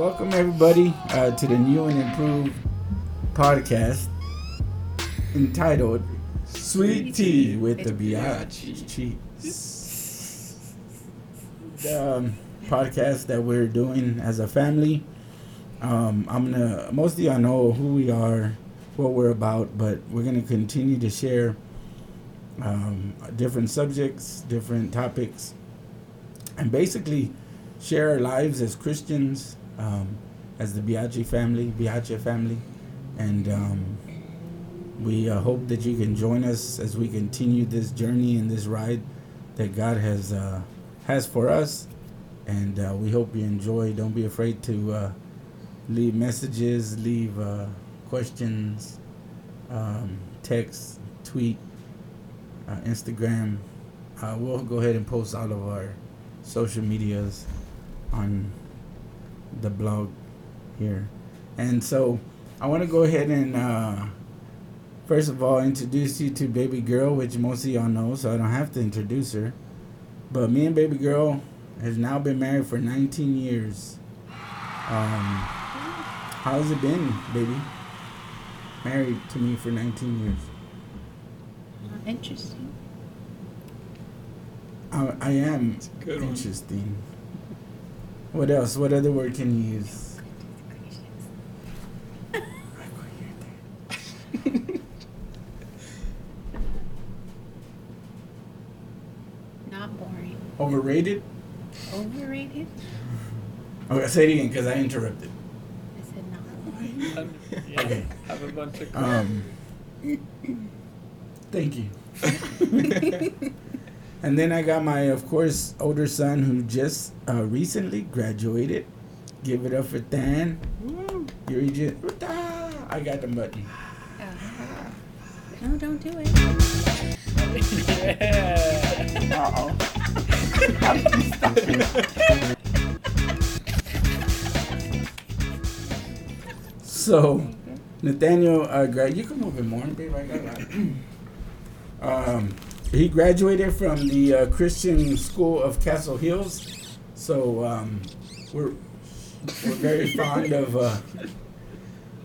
Welcome everybody uh, to the new and improved podcast entitled "Sweet Tea with the Biatch." The um, podcast that we're doing as a family. Um, I'm gonna most of y'all know who we are, what we're about, but we're gonna continue to share um, different subjects, different topics, and basically share our lives as Christians, um, as the Biaggi family, Biaggi family, and um, we uh, hope that you can join us as we continue this journey and this ride that God has uh, has for us, and uh, we hope you enjoy. Don't be afraid to uh, leave messages, leave uh, questions, um, text, tweet, uh, Instagram. we'll go ahead and post all of our social medias on the blog here. And so I want to go ahead and uh, first of all introduce you to baby girl, which most of y'all know, so I don't have to introduce her. But me and baby girl has now been married for 19 years. Um, how's it been, baby? Married to me for 19 years. Interesting. I, I am interesting. What else? What other word can you use? Not boring. Overrated? Overrated? Okay, say it again because I interrupted. I said not boring. yeah, Okay. Have a bunch of. Um, thank you. and then I got my, of course, older son who just uh, recently graduated. Give it up for Dan. You're just. I got the button. Uh, no, don't do it. yeah. Uh oh. How did you stop it? So, Nathaniel, uh, gra- you come over more, babe. I got that. um, he graduated from the uh, Christian School of Castle Hills, so um, we're we're very fond of uh,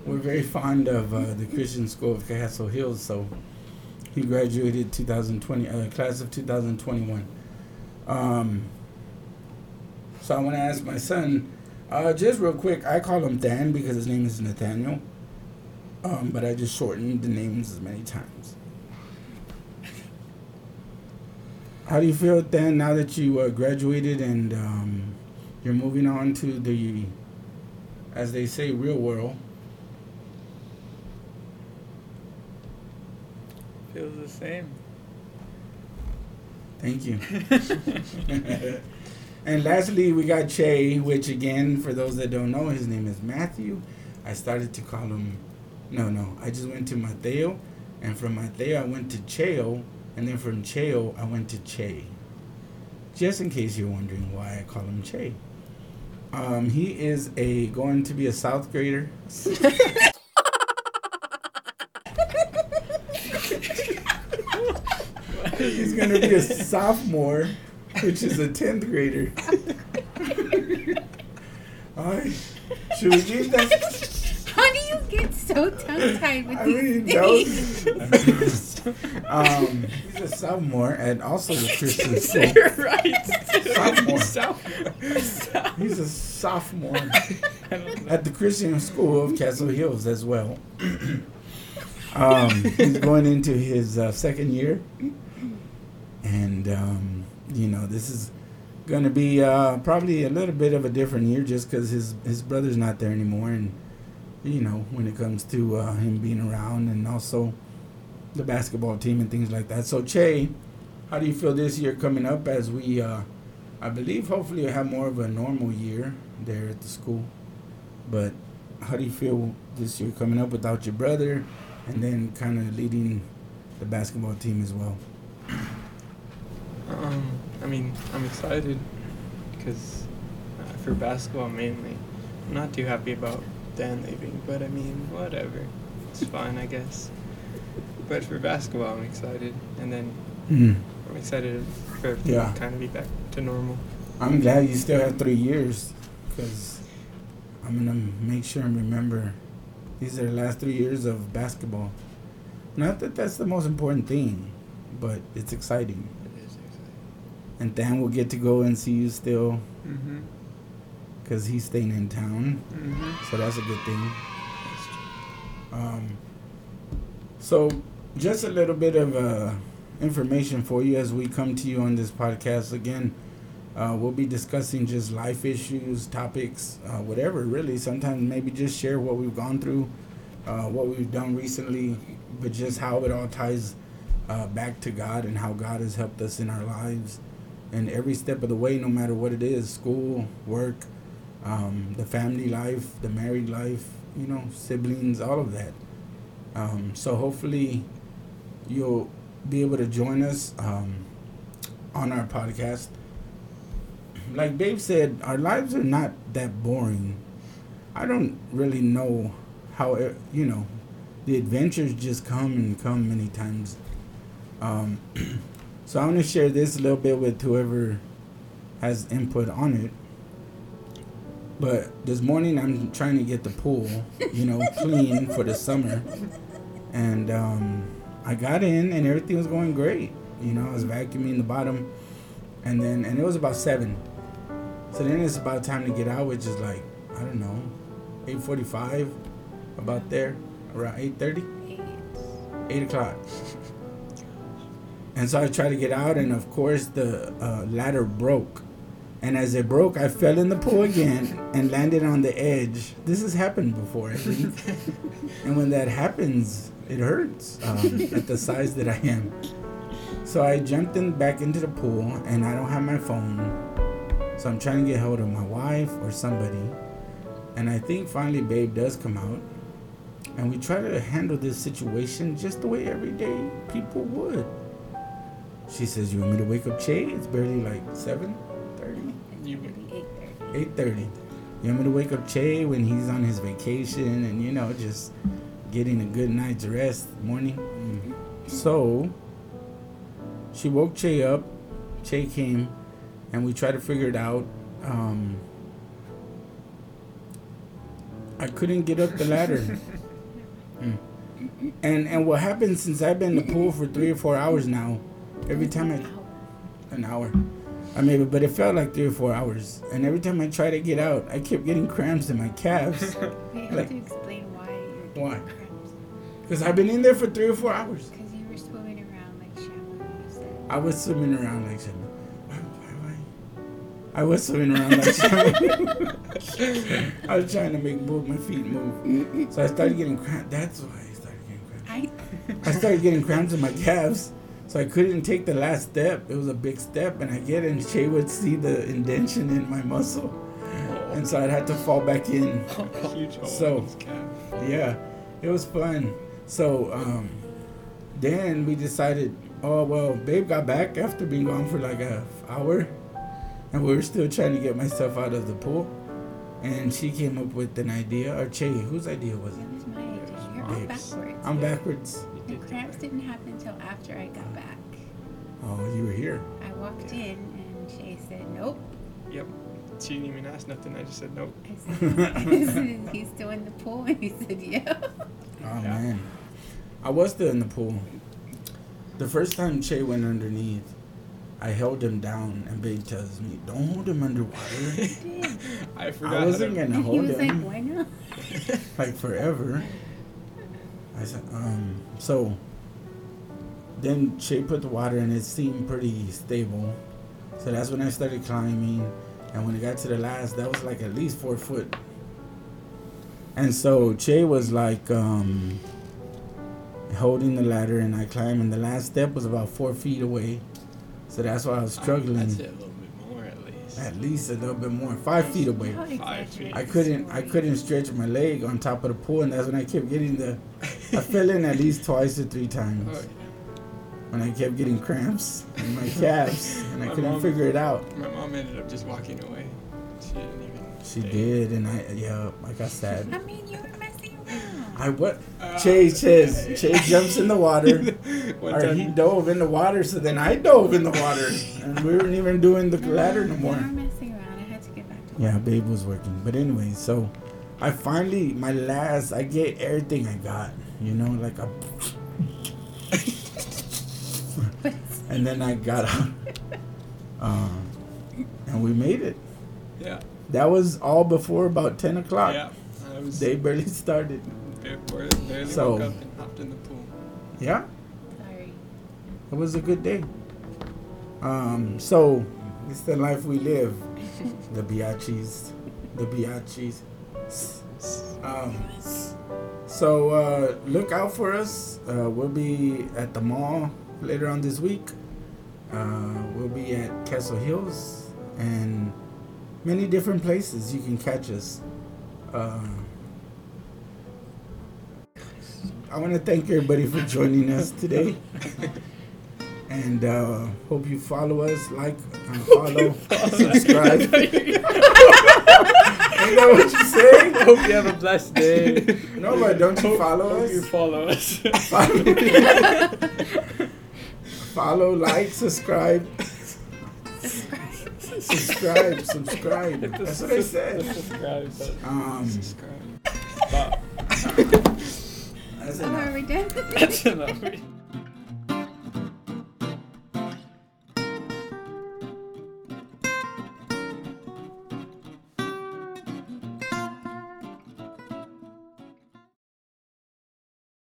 we're very fond of uh, the Christian School of Castle Hills. So he graduated 2020, uh, class of 2021. Um, so I want to ask my son, uh, just real quick. I call him Dan because his name is Nathaniel, um, but I just shortened the names as many times. How do you feel, then now that you uh, graduated and um, you're moving on to the, as they say, real world? Feels the same. Thank you. and lastly, we got Che, which again, for those that don't know, his name is Matthew. I started to call him, no, no, I just went to Mateo, and from Mateo I went to Cheo, and then from Cheo I went to Che. Just in case you're wondering why I call him Che. Um, he is a going to be a South grader. He's gonna be a sophomore, which is a tenth grader. Alright. Should we leave that? How do you get so tongue tied with I these mean, names? Um, he's a sophomore and also the Christian school. You're right. Sophomore. Sophomore. He's a sophomore I don't know. at the Christian school of Castle Hills as well. um, he's going into his uh, second year, and um, you know this is going to be uh, probably a little bit of a different year just because his his brother's not there anymore, and you know when it comes to uh, him being around, and also the basketball team and things like that. So Che, how do you feel this year coming up as we? Uh, I believe hopefully you'll have more of a normal year there at the school. But how do you feel this year coming up without your brother and then kind of leading the basketball team as well? Um, I mean, I'm excited because uh, for basketball mainly, I'm not too happy about Dan leaving, but I mean, whatever. It's fine, I guess. But for basketball, I'm excited, and then Mm. I'm excited for everything Yeah. to kind of be back to normal. I'm glad you still have three years because I'm gonna make sure and remember these are the last three years of basketball. Not that that's the most important thing, but it's exciting. It is exciting. And Dan will get to go and see you still Mm-hmm. because he's staying in town, Mm-hmm. so that's a good thing. Um, so, just a little bit of uh, information for you as we come to you on this podcast. Again, uh, we'll be discussing just life issues, topics, uh, whatever, really. Sometimes maybe just share what we've gone through, uh, what we've done recently, but just how it all ties uh, back to God and how God has helped us in our lives. And every step of the way, no matter what it is school, work, um, the family life, the married life, you know, siblings, all of that. Um, so hopefully you'll be able to join us um, on our podcast. Like Dave said, our lives are not that boring. I don't really know how, it, you know, the adventures just come and come many times. Um, so I want to share this a little bit with whoever has input on it. But this morning I'm trying to get the pool, you know, clean for the summer. And um, I got in and everything was going great. You know, I was vacuuming the bottom and then and it was about seven. So then it's about time to get out, which is like, I don't know, eight forty five, about there, around eight thirty. Eight. eight o'clock. And so I tried to get out, and of course the uh, ladder broke. And as it broke, I fell in the pool again and landed on the edge. This has happened before, I think. and when that happens, it hurts um, at the size that I am. So I jumped in back into the pool, and I don't have my phone. So I'm trying to get hold of my wife or somebody. And I think finally Babe does come out and we try to handle this situation just the way everyday people would. She says, "You want me to wake up Che? It's barely like seven You Eight thirty. eight thirty. You want me to wake up Che when he's on his vacation and you know just getting a good night's rest morning?" So she woke Che up. Che came, and we tried to figure it out. Um, I couldn't get up the ladder. Mm. And and what happened since I've been in the pool for three or four hours now, every time I an hour, I mean, but it felt like three or four hours. And every time I tried to get out, I kept getting cramps in my calves We have Like- to explain why you're getting Why? cramps. because I've been in there for three or four hours. Because you were swimming around like Shamu, you said. I was swimming around like something. Why, why, why? I was swimming around like. I was trying to make both my feet move. So I started getting cramps. That's why I started getting cramps. I I started getting cramps in my calves, so I couldn't take the last step. It was a big step, and I get it, and Che would see the indention in my muscle, and so I'd have to fall back in. So- in his calf. Yeah, it was fun. So um, then we decided, oh well, Babe got back after being gone for like a f- hour, and we were still trying to get myself out of the pool, and she came up with an idea. Or Che, whose idea was it? that was my idea. You're all backwards. I'm backwards. You did cramps that. didn't happen until after I got back. Oh, you were here. I walked in and Che said, "Nope." Yep. She didn't even ask nothing. I just said nope. I said, "He's still in the pool," and he said, "Yeah." Oh man, I was still in the pool. The first time Che went underneath, I held him down, and Babe tells me, "Don't hold him underwater." I forgot. I wasn't to- gonna And he hold was like, him "Why not?" like forever. I said, um, so then Che put the water and it seemed pretty stable. So that's when I started climbing. And when it got to the last, that was like at least four foot. And so Che was like um, holding the ladder and I climbed. And the last step was about four feet away. So that's why I was struggling. I'd say a little bit more at least. At least a little bit more, five feet away. Five feet. I couldn't I couldn't stretch my leg on top of the pool and that's when I kept getting the I fell in at least twice or three times Oh, when I kept getting cramps in my calves and I My couldn't mom- figure it out. My mom ended up just walking away. She didn't even. She stay. did and I yeah, like I said. I mean, you were messing around. I what Ah. Che says Che jumps in the water or time, he dove in the water so then I dove in the water and we weren't even doing the ladder no You more. were messing around. I had to get back to Yeah, babe was working. But anyway, so I finally my last I get everything I got. You know, like a and then I got out. Um, and we made it. Yeah. That was all before about ten o'clock. Yeah. I was They barely started. barely, barely So- woke up and hopped in the pool. Yeah, Sorry. it was a good day. Um, so it's the life we live. The Biaggis, the Biaggis. Um, so uh, look out for us. Uh, we'll be at the mall later on this week. Uh, we'll be at Castle Hills and many different places you can catch us. Uh, I want to thank everybody for joining us today. And uh, hope you follow us, like, and follow, subscribe. Ain't that what you say? Hope you have a blessed day. No, but don't you follow hope You us? follow us. Follow, follow, like, subscribe. subscribe, subscribe. That's what I said. Subscribe. Um, Subscribe. Stop. that's Oh, enough. are we done? That's enough.